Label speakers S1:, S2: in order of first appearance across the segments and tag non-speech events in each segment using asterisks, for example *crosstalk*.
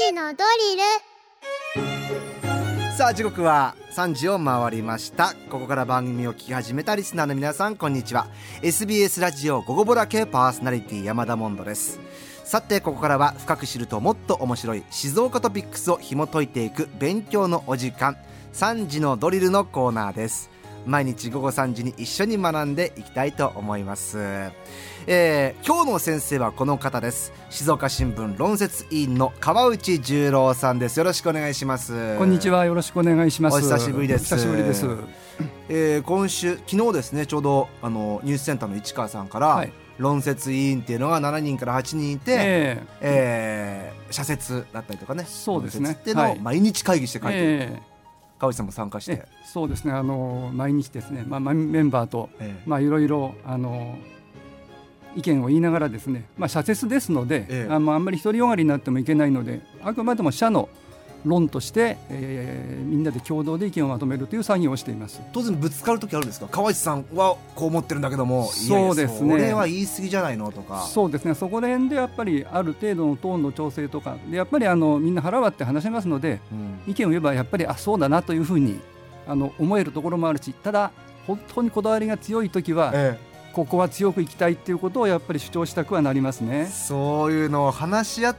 S1: 時のドリ
S2: ル。さあ時刻は3時を回りました。ここから番組を聞き始めたリスナーの皆さんこんにちは。SBS ラジオ午後ぼら系パーソナリティ山田モンドです。さてここからは深く知るともっと面白い静岡トピックスを紐解いていく勉強のお時間。3時のドリルのコーナーです。毎日午後3時に一緒に学んでいきたいと思います、えー、今日の先生はこの方です。静岡新聞論説委員の川内十郎さんです。よろしくお願いします。
S3: こんにちは。よろしくお願いします。お
S2: 久しぶりです。
S3: 久しぶりです、
S2: えー、今週昨日ですねちょうどあのニュースセンターの市川さんから、はい。論説委員っていうのが7人から8人いて、えー、えー、社説だったりとかね。
S3: そうですね。
S2: っていうのを毎日会議して書いてる、えー川内さんも参加して。
S3: そうですね。あの毎日ですね、まあ、メンバーと、ええ、まあいろいろあの意見を言いながらですね、まあ、社説ですので、ええ、ああんまり独りよがりになってもいけないのであくまでも社の論として、えー、みんなで共同で意見をまとめるという作業をしています。
S2: 当然ぶつかる時あるんですか？川内さんはこう思ってるんだけども
S3: そうですね。
S2: これは言い過ぎじゃないのとか。
S3: そうですね。そこら辺でやっぱりある程度のトーンの調整とかでやっぱりあのみんな腹割って話しますので、うん、意見を言えばやっぱりあそうだなというふうにあの思えるところもあるしただ本当にこだわりが強い時は、ええ。ここは強くいきたいっていうことをやっぱり主張したくはなりますね。
S2: そういうのを話し合っ、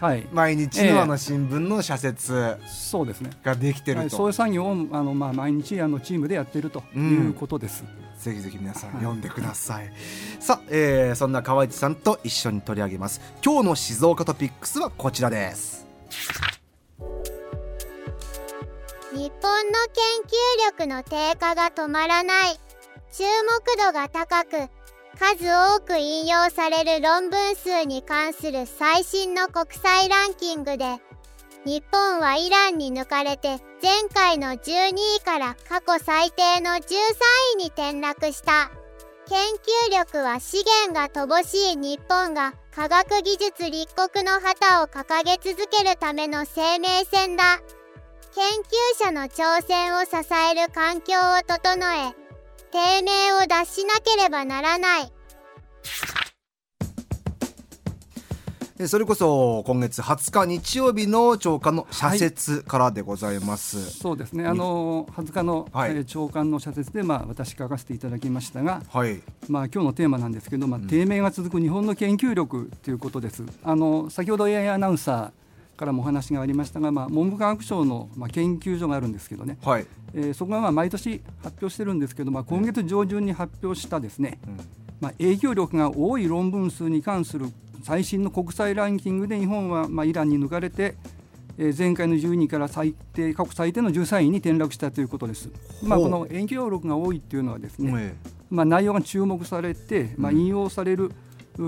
S2: はい、毎日のあの新聞の社説そうですね。ができてると、はい、
S3: そういう作業をあの、まあ、毎日あのチームでやっているということです。
S2: うん、ぜひぜひ皆さん読んでください、はい、さあ、えー、そんな川内さんと一緒に取り上げます。今日の静岡トピックスはこちらです。
S1: 日本の研究力の低下が止まらない。注目度が高く数多く引用される論文数に関する最新の国際ランキングで日本はイランに抜かれて前回の12位から過去最低の13位に転落した。研究力は資源が乏しい日本が科学技術立国の旗を掲げ続けるための生命線だ。研究者の挑戦を支える環境を整え低迷を脱しなければならない。
S2: それこそ今月20日日曜日の長官の社説からでございます、はい、
S3: そうですね。あの20日の、はい、長官の社説で、まあ、私書かせていただきましたが、はい、まあ、今日のテーマなんですけど、まあ、低迷が続く日本の研究力ということです。あの先ほど AI アナウンサーからもお話がありましたが、まあ、文部科学省の、まあ、研究所があるんですけどね、はい、えー、そこがまあ毎年発表してるんですけど、まあ、今月上旬に発表したですね、うん、まあ、影響力が多い論文数に関する最新の国際ランキングで日本はまあイランに抜かれて、えー、前回の12位から最低過去最低の13位に転落したということです。まあ、この影響力が多いっていうのはですね、まあ、内容が注目されて、まあ、引用される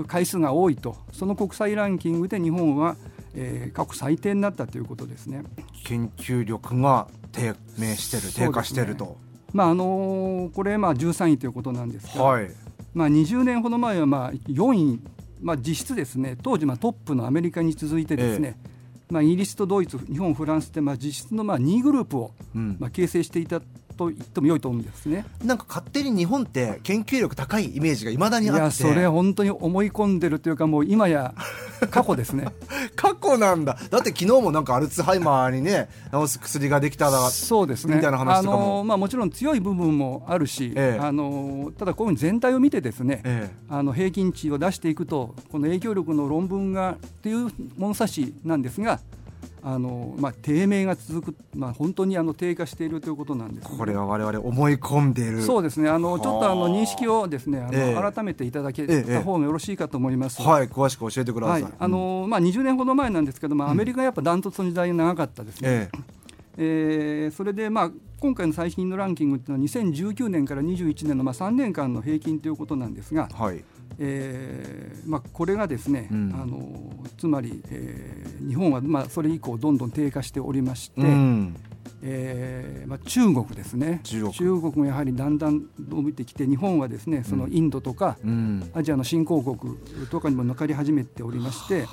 S3: 回数が多いと。その国際ランキングで日本はえー、過去最低になったということですね。
S2: 研究力が低迷してる、低下してると。
S3: まああのー、これまあ13位ということなんですが、はい、まあ20年ほど前はまあ4位、まあ実質ですね、当時まあトップのアメリカに続いてですね。ええまあ、イギリスとドイツ、日本、フランスでまあ実質のまあ2位グループをまあ形成していたと言っても良いと思うんですね。
S2: なんか勝手に日本って研究力高いイメージがいまだにあって。いや
S3: それ本当に思い込んでるというかもう今や *laughs* 過去ですね。
S2: 過去なんだ。だって昨日もなんかアルツハイマーにね治す薬ができたら
S3: そうですね。みたいな話とかも。あの、まあ、もちろん強い部分もあるし、ええ、あのただこういうふうに全体を見てですね、え、あの平均値を出していくとこの影響力の論文がっていう物差しなんですがあのまあ、低迷が続く、まあ、本当にあの低下しているということなんです、
S2: ね、これは我々思い込んでいる。
S3: そうですね。あのちょっとあの認識をですねあの、えー、改めていただけた方がよろしいかと思います、
S2: えー、はい詳しく教えてください、はい、
S3: あのまあ、20年ほど前なんですけど、まあ、アメリカがやっぱダントツの時代が長かったですね、えーえー、それで、まあ、今回の最新のランキングというのは2019年から21年の、まあ、3年間の平均ということなんですが、はいえーまあ、これがですね、うん、あのつまり、えー、日本は、まあ、それ以降どんどん低下しておりまして、うん、えーまあ、中国ですね。中国。もやはりだんだん伸びてきて日本はですねそのインドとか、うん、アジアの新興国とかにも抜かり始めておりまして、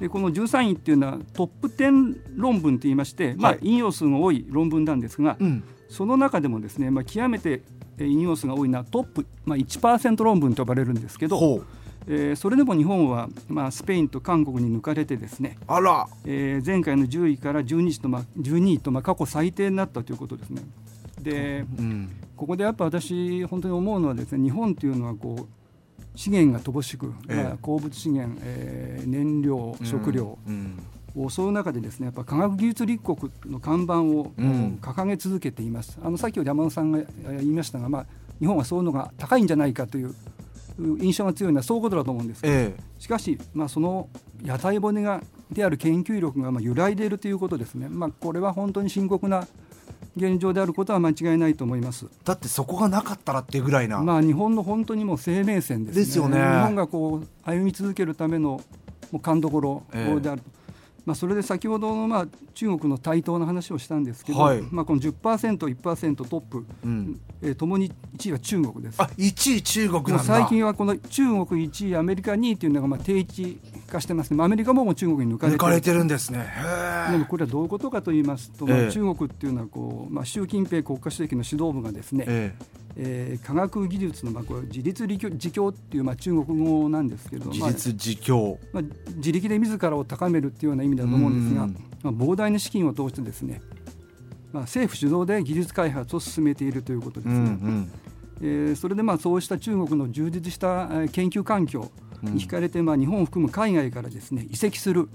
S3: でこの13位っていうのはトップ10論文といいまして、まあ、引用数が多い論文なんですが、その中でもですね、まあ、極めて引用数が多いのはトップ、まあ、1%論文と呼ばれるんですけど、えー、それでも日本は、まあ、スペインと韓国に抜かれてですね
S2: あら、
S3: えー、前回の10位から12位と,、まあ、12位と、まあ、過去最低になったということですね。で、うん、ここでやっぱ私本当に思うのはですね日本というのはこう資源が乏しく、えー、まあ、鉱物資源、えー、燃料食料、うん。うん、そういう中でですねやっぱ科学技術立国の看板を、掲げ続けています。あの先ほど山野さんが言いましたが、まあ、日本はそういうのが高いんじゃないかという印象が強いのはそういうことだと思うんですけど、えしかし、まあ、その屋台骨がである研究力がまあ揺らいでいるということですね、まあ、これは本当に深刻な現状であることは間違いないと思います。
S2: だってそこがなかったらっていうぐらいな、
S3: まあ、日本の本当にもう生命線ですね。
S2: ですよね。
S3: 日本がこう歩み続けるためのもう勘どころであると。えまあ、それで先ほどのまあ中国の台頭の話をしたんですけど、はい、まあ、この10%、1%トップ、うん、えー、ともに1位は中国です。
S2: あ1位中国なん
S3: 最近はこの中国1位、アメリカ2位というのがまあ定位置化してますね、アメリカもも中国に抜かれて
S2: 抜かれてるんですね。
S3: でもこれはどういうことかと言いますと、まあ、中国っていうのはこう、まあ、習近平国家主席の指導部がですね、えーえー、科学技術の、まあ、これ自立自強っていう、まあ、中国語なんですけど
S2: 自立自強、
S3: まあ、自力で自らを高めるっていうような意味だと思うんですが、まあ、膨大な資金を通してですね、まあ、政府主導で技術開発を進めているということですね。うんうん。えー、それでまあそうした中国の充実した研究環境に惹かれて、まあ、日本を含む海外からですね移籍する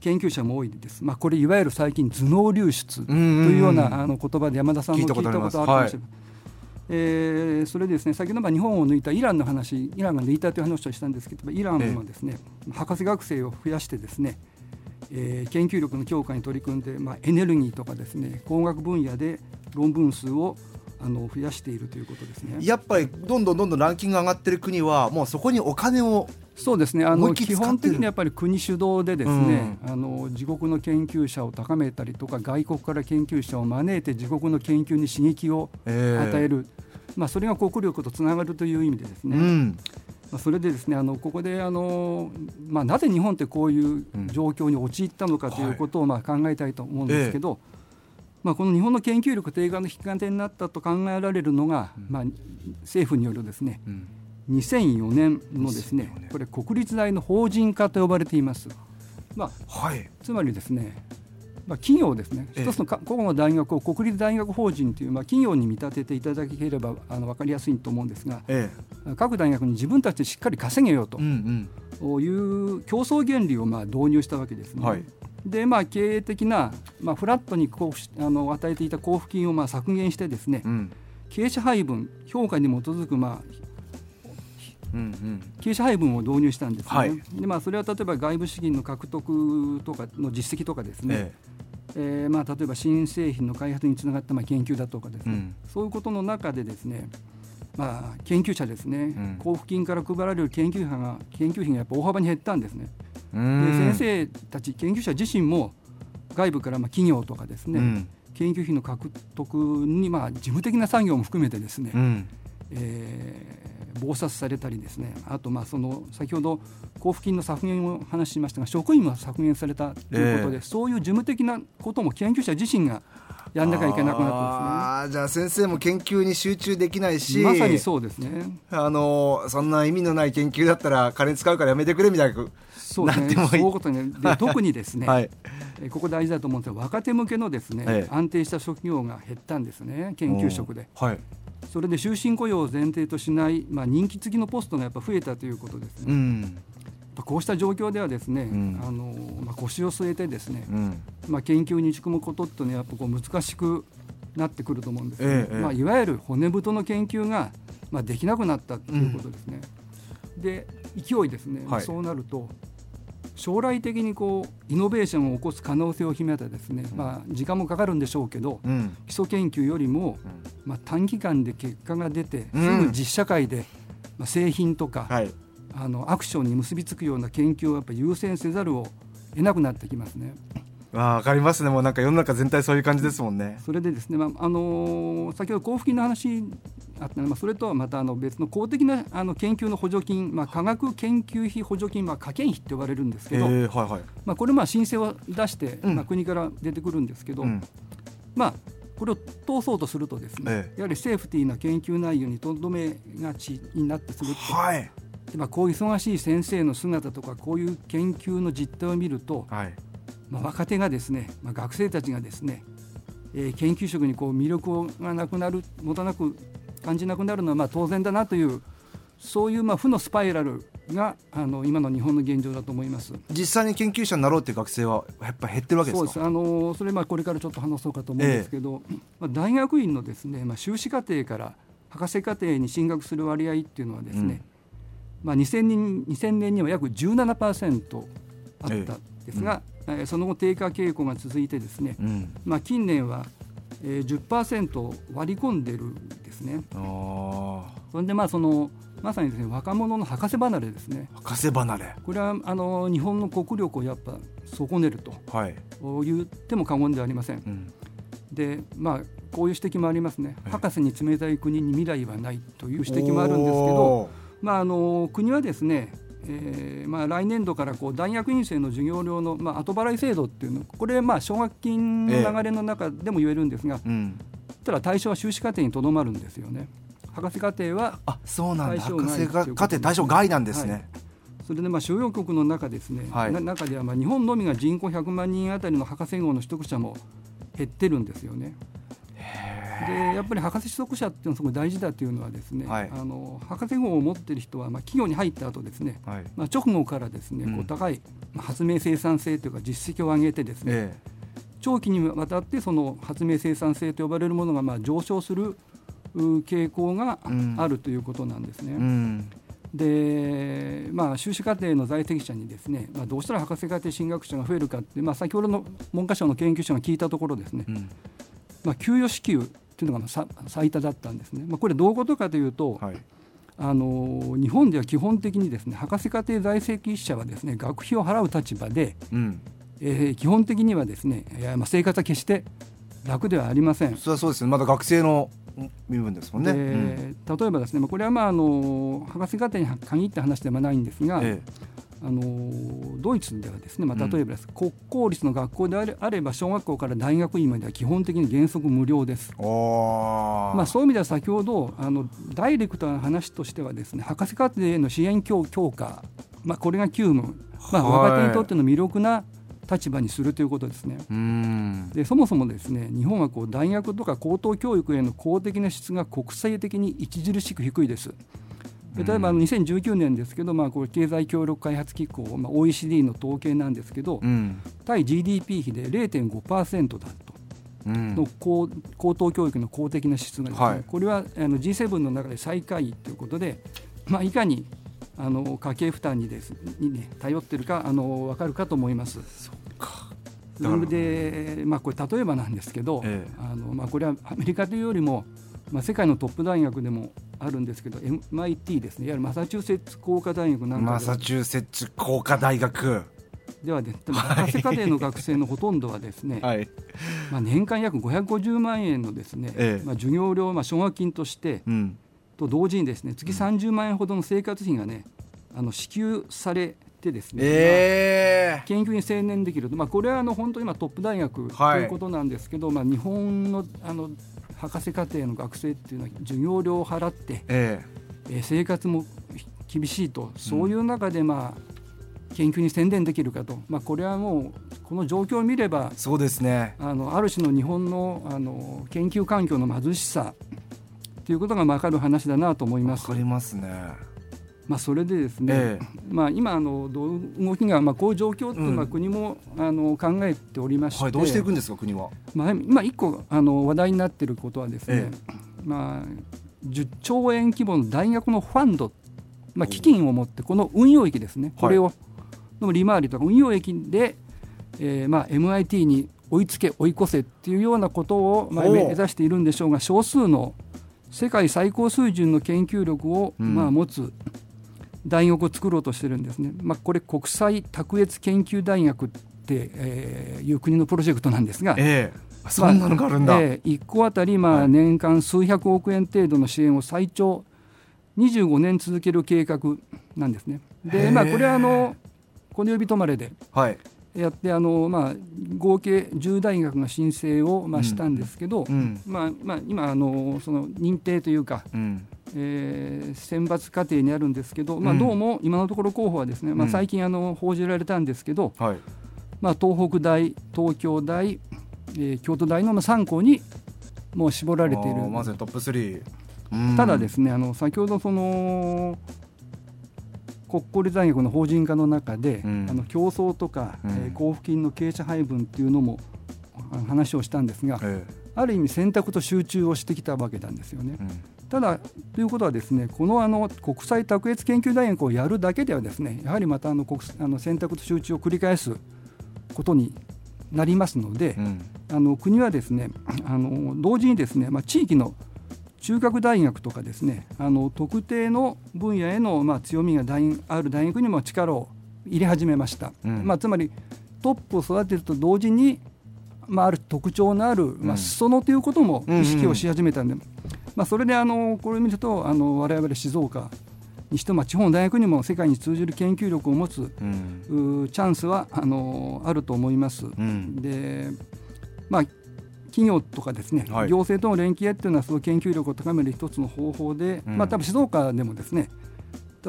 S3: 研究者も多いです、まあ、これいわゆる最近頭脳流出というようなあの言葉で山田さんも聞いたことあるかもしれない。えー、それでですね先ほどま日本を抜いたイランの話イランが抜いたという話をしたんですけどイランはですね、ええ、博士学生を増やしてですね、えー、研究力の強化に取り組んで、まあ、エネルギーとかですね工学分野で論文数をあの増やしているということですね。
S2: やっぱりどんどんどんどんランキング上がってる国はもうそこにお金を
S3: そうですね。あの基本的にやっぱり国主導でですね、うん、あの自国の研究者を高めたりとか外国から研究者を招いて自国の研究に刺激を与え。る、えーまあ、それが国力とつながるという意味でですね、うん、まあ、それでですねあのここであの、まあ、なぜ日本ってこういう状況に陥ったのかということをまあ考えたいと思うんですけど、はい、まあ、この日本の研究力低下の引き金になったと考えられるのが、まあ、政府によるですね、うん、2004年のですねこれ国立大の法人化と呼ばれています。まあ、はい、つまりですねまあ、企業ですね、一つの個々の大学を国立大学法人という、まあ、企業に見立てていただければあの分かりやすいと思うんですが、ええ、各大学に自分たちでしっかり稼げようという競争原理をまあ導入したわけですね。はい、でまあ、経営的な、まあ、フラットに交付あの与えていた交付金をまあ削減してですね、うん、経営者配分評価に基づくまあうんうん、経営者配分を導入したんですね、はい、でまあ、それは例えば外部資金の獲得とかの実績とかですね、ええ。えーまあ、例えば新製品の開発につながったまあ研究だとかですね、うん、そういうことの中でですね、まあ、研究者ですね、うん、交付金から配られる研究費が研究費がやっぱ大幅に減ったんですね。で先生たち研究者自身も外部からまあ企業とかですね、うん、研究費の獲得にまあ事務的な作業も含めてですね、うん、えー忙殺されたりですね。あとまあその先ほど交付金の削減を話しましたが職員も削減されたということで、えー、そういう事務的なことも研究者自身がやんなきゃいけなくな
S2: ったんですね。じゃあ先生も研究に集中できないし
S3: まさにそうですね。
S2: あのそんな意味のない研究だったら金使うからやめてくれみたいな
S3: そうですね、そういうことねで特にですね、はい、ここ大事だと思うんですが若手向けのですね、ええ、安定した職業が減ったんですね研究職で、はい、それで終身雇用を前提としない、まあ、人気付きのポストがやっぱ増えたということですね。うんこうした状況ではですね、うん、あのまあ、腰を据えてですね、うん、まあ、研究に打ち込むことっていうのはやっぱこう難しくなってくると思うんですね、ええ、まあ、いわゆる骨太の研究が、まあ、できなくなったということですね。うん、で勢いですね、はい、そうなると将来的にこうイノベーションを起こす可能性を秘めたですね、まあ、時間もかかるんでしょうけど、うん、基礎研究よりも、まあ、短期間で結果が出て、すぐ実社会で、まあ、製品とか、はい、あのアクションに結びつくような研究をやっぱ優先せざるを得なくなってきますね。
S2: わかりますね、もうなんか世の中全体そういう感じですもんね。
S3: それでですね、まああのー、先ほど交付金の話あったまあ、それとはまたあの別の公的なあの研究の補助金、まあ、科学研究費補助金、まあ、科研費って呼ばれるんですけど、えーはいはい、まあ、これまあ申請を出して、うん、まあ、国から出てくるんですけど、うん、まあ、これを通そうとするとですね、えー、やはりセーフティーな研究内容にとどめがちになってすると。はいまあ、こう忙しい先生の姿とかこういう研究の実態を見ると、はい、まあ、若手がですね、まあ、学生たちがですね、えー、研究職にこう魅力がなくなる持たなく感じなくなるのはまあ当然だなというそういうまあ負のスパイラルがあの今の日本の現状だと思います。
S2: 実際に研究者になろうという学生はやっぱり減ってるわけですか？そうです。あ
S3: のそれまあこれからちょっと話そうかと思うんですけど、ええ、まあ、大学院のですね、まあ、修士課程から博士課程に進学する割合っていうのはですね、うん、まあ、2000, 年2000年には約17%あったんですが、えうん、その後低下傾向が続いてですね、うん、まあ、近年はえー、10%割り込んでるんですね。それでまあそのまさにですね若者の博士離れですね。
S2: 博士離れ。
S3: これはあの日本の国力をやっぱ損ねると、はい、言っても過言ではありません、うん、でまあこういう指摘もありますね、はい、博士に冷たい国に未来はないという指摘もあるんですけど、まあ、あの国はですねえーまあ、来年度からこう大学院生の授業料の、まあ、後払い制度っていうのこれまあ奨学金の流れの中でも言えるんですが、えーうん、ただ対象は修士課程にとどまるんですよね。博士課程は
S2: あそうなんだ。博士課程対象外なんですね、はい、
S3: それでまあ主要国の中ですね、はい、中ではまあ日本のみが人口100万人あたりの博士号の取得者も減ってるんですよね。でやっぱり博士取得者っていうのはすごい大事だというのはですね、はい、あの博士号を持っている人はまあ企業に入った後ですね、はい、まあ直後からですね、こう高い発明生産性というか実績を上げてですね、ええ、長期にわたってその発明生産性と呼ばれるものがまあ上昇する傾向があるということなんですね。うん、でまあ、修士課程の在籍者にですね、まあ、どうしたら博士課程進学者が増えるかって、まあ、先ほどの文科省の研究者が聞いたところですね、うん、まあ、給与支給っていうのが最多だったんですね。まあ、これどういうことかというと、はい、あの日本では基本的にですね博士課程在籍者はですね学費を払う立場で、うん、えー、基本的にはですねいや、まあ、生活は決して楽ではありません。
S2: それはそうですね。まだ学生の身分ですもんね、
S3: えー、例えばですねこれはまああの博士課程に限った話ではないんですが、ええあのドイツではですね、まあ、例えばです、うん、国公立の学校であれあれば小学校から大学院までは基本的に原則無料です。まあ、そういう意味では先ほどあのダイレクトな話としてはですね博士課程への支援強強化、まあ、これが急務、まあ、若手にとっての魅力な立場にするということですね。でそもそもですね日本はこう大学とか高等教育への公的な質が国際的に著しく低いです。例えば2019年ですけど、まあ、これ経済協力開発機構、まあ、OECD の統計なんですけど、うん、対 GDP 比で0.5%だと。の高高等教育の公的な質が、ね。はい、これはあの G7 の中で最下位ということで、まあ、いかにあの家計負担にですに、ね、頼ってるかあの分かるかと思います。それで、まあ、これ例えばなんですけど、ええ、あのまあ、これはアメリカというよりも、まあ、世界のトップ大学でもあるんですけど MIT ですね。いわゆるマサチューセッツ工科大学なんか
S2: マサチューセッツ工科大学。
S3: ではですね博士課程の学生のほとんどはですね、はい、まあ、年間約550万円のですね、ええ、まあ、授業料、まあ、奨学金として、うん、と同時にですね月30万円ほどの生活費がねあの支給されてですね、えー、まあ、研究に専念できると、まあ、これはあの本当に今トップ大学ということなんですけど、はい、まあ、日本のあの博士課程の学生っていうのは授業料を払って、えー、え生活も厳しいとそういう中でまあ、研究に専念できるかと、まあ、これはもうこの状況を見れば
S2: そうですね
S3: あのある種の日本のあの研究環境の貧しさということが分かる話だなと思います。
S2: わかりますね。
S3: まあ、それでですね、ええ、まあ、今あの動きが、まあ、こういう状況っていうのは国も、あの考えておりまして、はい、
S2: どうしていくんですか国は、
S3: まあ、今一個あの話題になっていることはですね、え、まあ、10兆円規模の大学のファンド、まあ、基金を持ってこの運用益ですねこれを、の利回りとか運用益で、えーまあ、MIT に追いつけ追い越せっていうようなことを、まあ、目指しているんでしょうが少数の世界最高水準の研究力を、まあ、持つ大学を作ろうとしてるんですね。まあ、これ国際卓越研究大学って、えー、いう国のプロジェクトなんですが、え
S2: ー、そんなのがあるんだ、まあえ
S3: ー、1個あたりまあ年間数百億円程度の支援を最長25年続ける計画なんですね。で、まあ、これはあのこの呼び止まれで、はい。やってあの、まあ、合計10大学が申請を、まあ、したんですけど、うん、まあまあ、今あのその認定というか、うん、えー、選抜過程にあるんですけど、まあ、どうも今のところ候補はですね、まあ、最近あの報じられたんですけど、はい。まあ、東北大東京大、えー、京都大の3校にもう絞られている。
S2: まずトップ3
S3: ただですねあの先ほどその国公立大学の法人化の中で、うん、あの競争とか、うん、えー、交付金の傾斜配分っていうのも話をしたんですが、ええ、ある意味選択と集中をしてきたわけなんですよね。うん、ただということはですねこのあの国際卓越研究大学をやるだけではですねやはりまたあの国あの選択と集中を繰り返すことになりますので、うん、あの国はですねあの同時にですね、まあ、地域の中核大学とかですねあの特定の分野への、まあ、強みが大ある大学にも力を入れ始めました、うん、まあ、つまりトップを育てると同時に、まあ、ある特徴のある、まあ、裾野ということも意識をし始めたんで、うんうん、まあ、それであのこれを見るとあの我々静岡にしても地方の大学にも世界に通じる研究力を持つ、うん、チャンスはあのあると思います。うん、でまあ企業とかですね、はい、行政との連携っていうのはその研究力を高める一つの方法で、うん、まあ多分静岡でもですね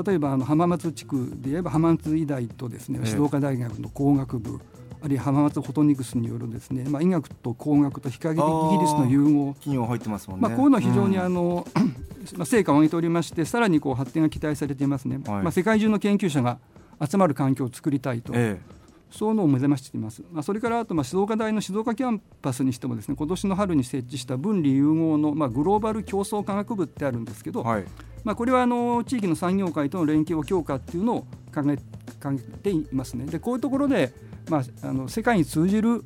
S3: 例えばあの浜松地区で言えば浜松医大とですね静岡大学の工学部、あるいは浜松フォトニクスによるですね、まあ、医学と工学と光イギリスの融合。
S2: 企業入ってますもんね、
S3: まあ、こういうのは非常にあの、うん、まあ成果を上げておりましてさらにこう発展が期待されていますね、はい、まあ、世界中の研究者が集まる環境を作りたいと。ええ。そういうのを目覚ましています、まあ、それからあとまあ静岡大の静岡キャンパスにしてもですね今年の春に設置した分離融合のまあグローバル競争科学部ってあるんですけど、はい、まあ、これはあの地域の産業界との連携を強化っていうのを考え考えていますね。でこういうところで、まあ、あの世界に通じる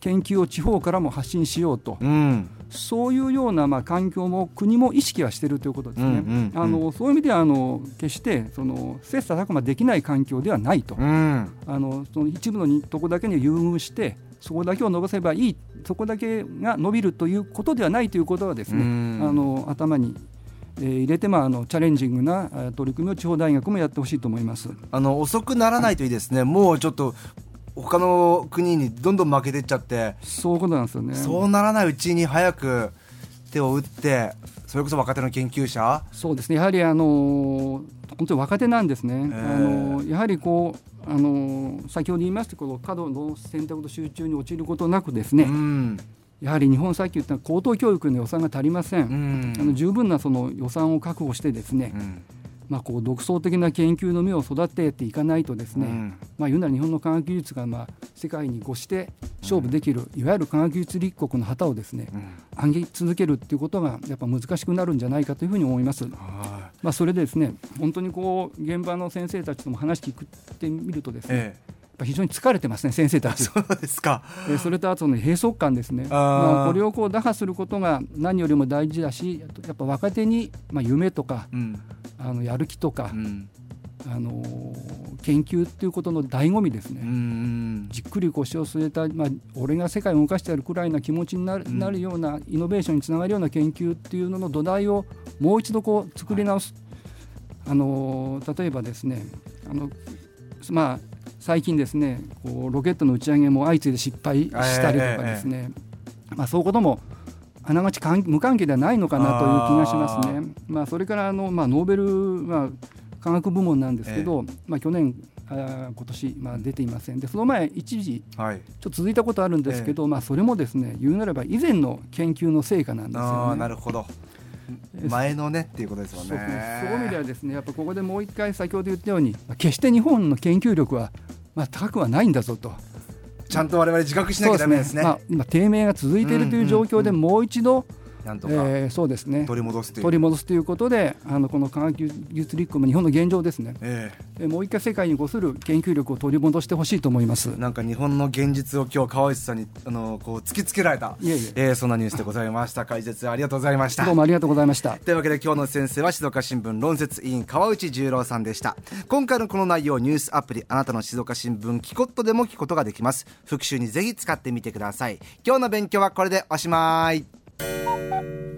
S3: 研究を地方からも発信しようと。うん。そういうようなまあ環境も国も意識はしているということですね。うんうんうん、あのそういう意味ではあの決してその切磋琢磨できない環境ではないと、うん、あのその一部のとこだけに優遇してそこだけを伸ばせばいい。そこだけが伸びるということではないということはですね、うん、あの頭にえー、入れて、まあ、あのチャレンジングな取り組みを地方大学もやってほしいと思います。
S2: あの遅くならないといいですね、もうちょっと他の国にどんどん負けていっちゃって。
S3: そういうことなんですよね。
S2: そうならないうちに早く手を打ってそれこそ若手の研究者。
S3: そうですね。やはりあの本当に若手なんですね、えー、あのやはりこうあの先ほど言いましたこの過度の選択と集中に陥ることなくですね、うんやはり日本さっき言った高等教育の予算が足りません、うん、あの十分なその予算を確保してですね、うん。まあ、こう独創的な研究の目を育てていかないとですね、うん、まあ、言うなら日本の科学技術がまあ世界に越して勝負できる、うん、いわゆる科学技術立国の旗をですね、うん、上げ続けるっていうことがやっぱ難しくなるんじゃないかというふうに思います。まあ、それでですね本当にこう現場の先生たちとも話聞くってみるとですね、ええ非常に疲れてますね先生たち。
S2: そうですか。
S3: えそれとあとの閉塞感ですね。まあ、これをこう打破することが何よりも大事だしやっぱ若手に、まあ、夢とか、うん、あのやる気とか、うん、あの研究っていうことの醍醐味ですね、じっくり腰を据えた、まあ、俺が世界を動かしてやるくらいな気持ちになるうん、なるようなイノベーションにつながるような研究っていうのの土台をもう一度こう作り直す、はい、あの例えばですねあの、まあ、最近ですねこうロケットの打ち上げも相次いで失敗したりとかですね、えー、まあ、そういうこともあながち無関係ではないのかなという気がしますね。まあ、それからあの、まあ、ノーベル、まあ、科学部門なんですけど、えまあ、去年あ今年、まあ、出ていません。でその前一時、はい、ちょっと続いたことあるんですけど、えまあ、それもですね言うなれば以前の研究の成果なんですよね。
S2: なるほど前のねっていうことですよね。そう
S3: いう意味ではですねやっぱここでもう一回先ほど言ったように決して日本の研究力はまあ高くはないんだぞと。
S2: ちゃんと我々自覚しなきゃダメですね。すねまあ、
S3: 今低迷が続いているという状況でもう一度、
S2: なんとか、え
S3: ー、そうですね。
S2: 取り戻すという。
S3: 取り戻すということであのこの科学技術立国日本の現状ですね、えー、もう一回世界にごする研究力を取り戻してほしいと思います。
S2: なんか日本の現実を今日川内さんにあのこう突きつけられたいえいえ。えー、そんなニュースでございました。解説ありがとうございました。*laughs*
S3: どうもありがとうございました。
S2: というわけで今日の先生は静岡新聞論説委員川内十郎さんでした。今回のこの内容ニュースアプリあなたの静岡新聞キコットでも聞くことができます。復習にぜひ使ってみてください。今日の勉強はこれでおしまい Boop, boop.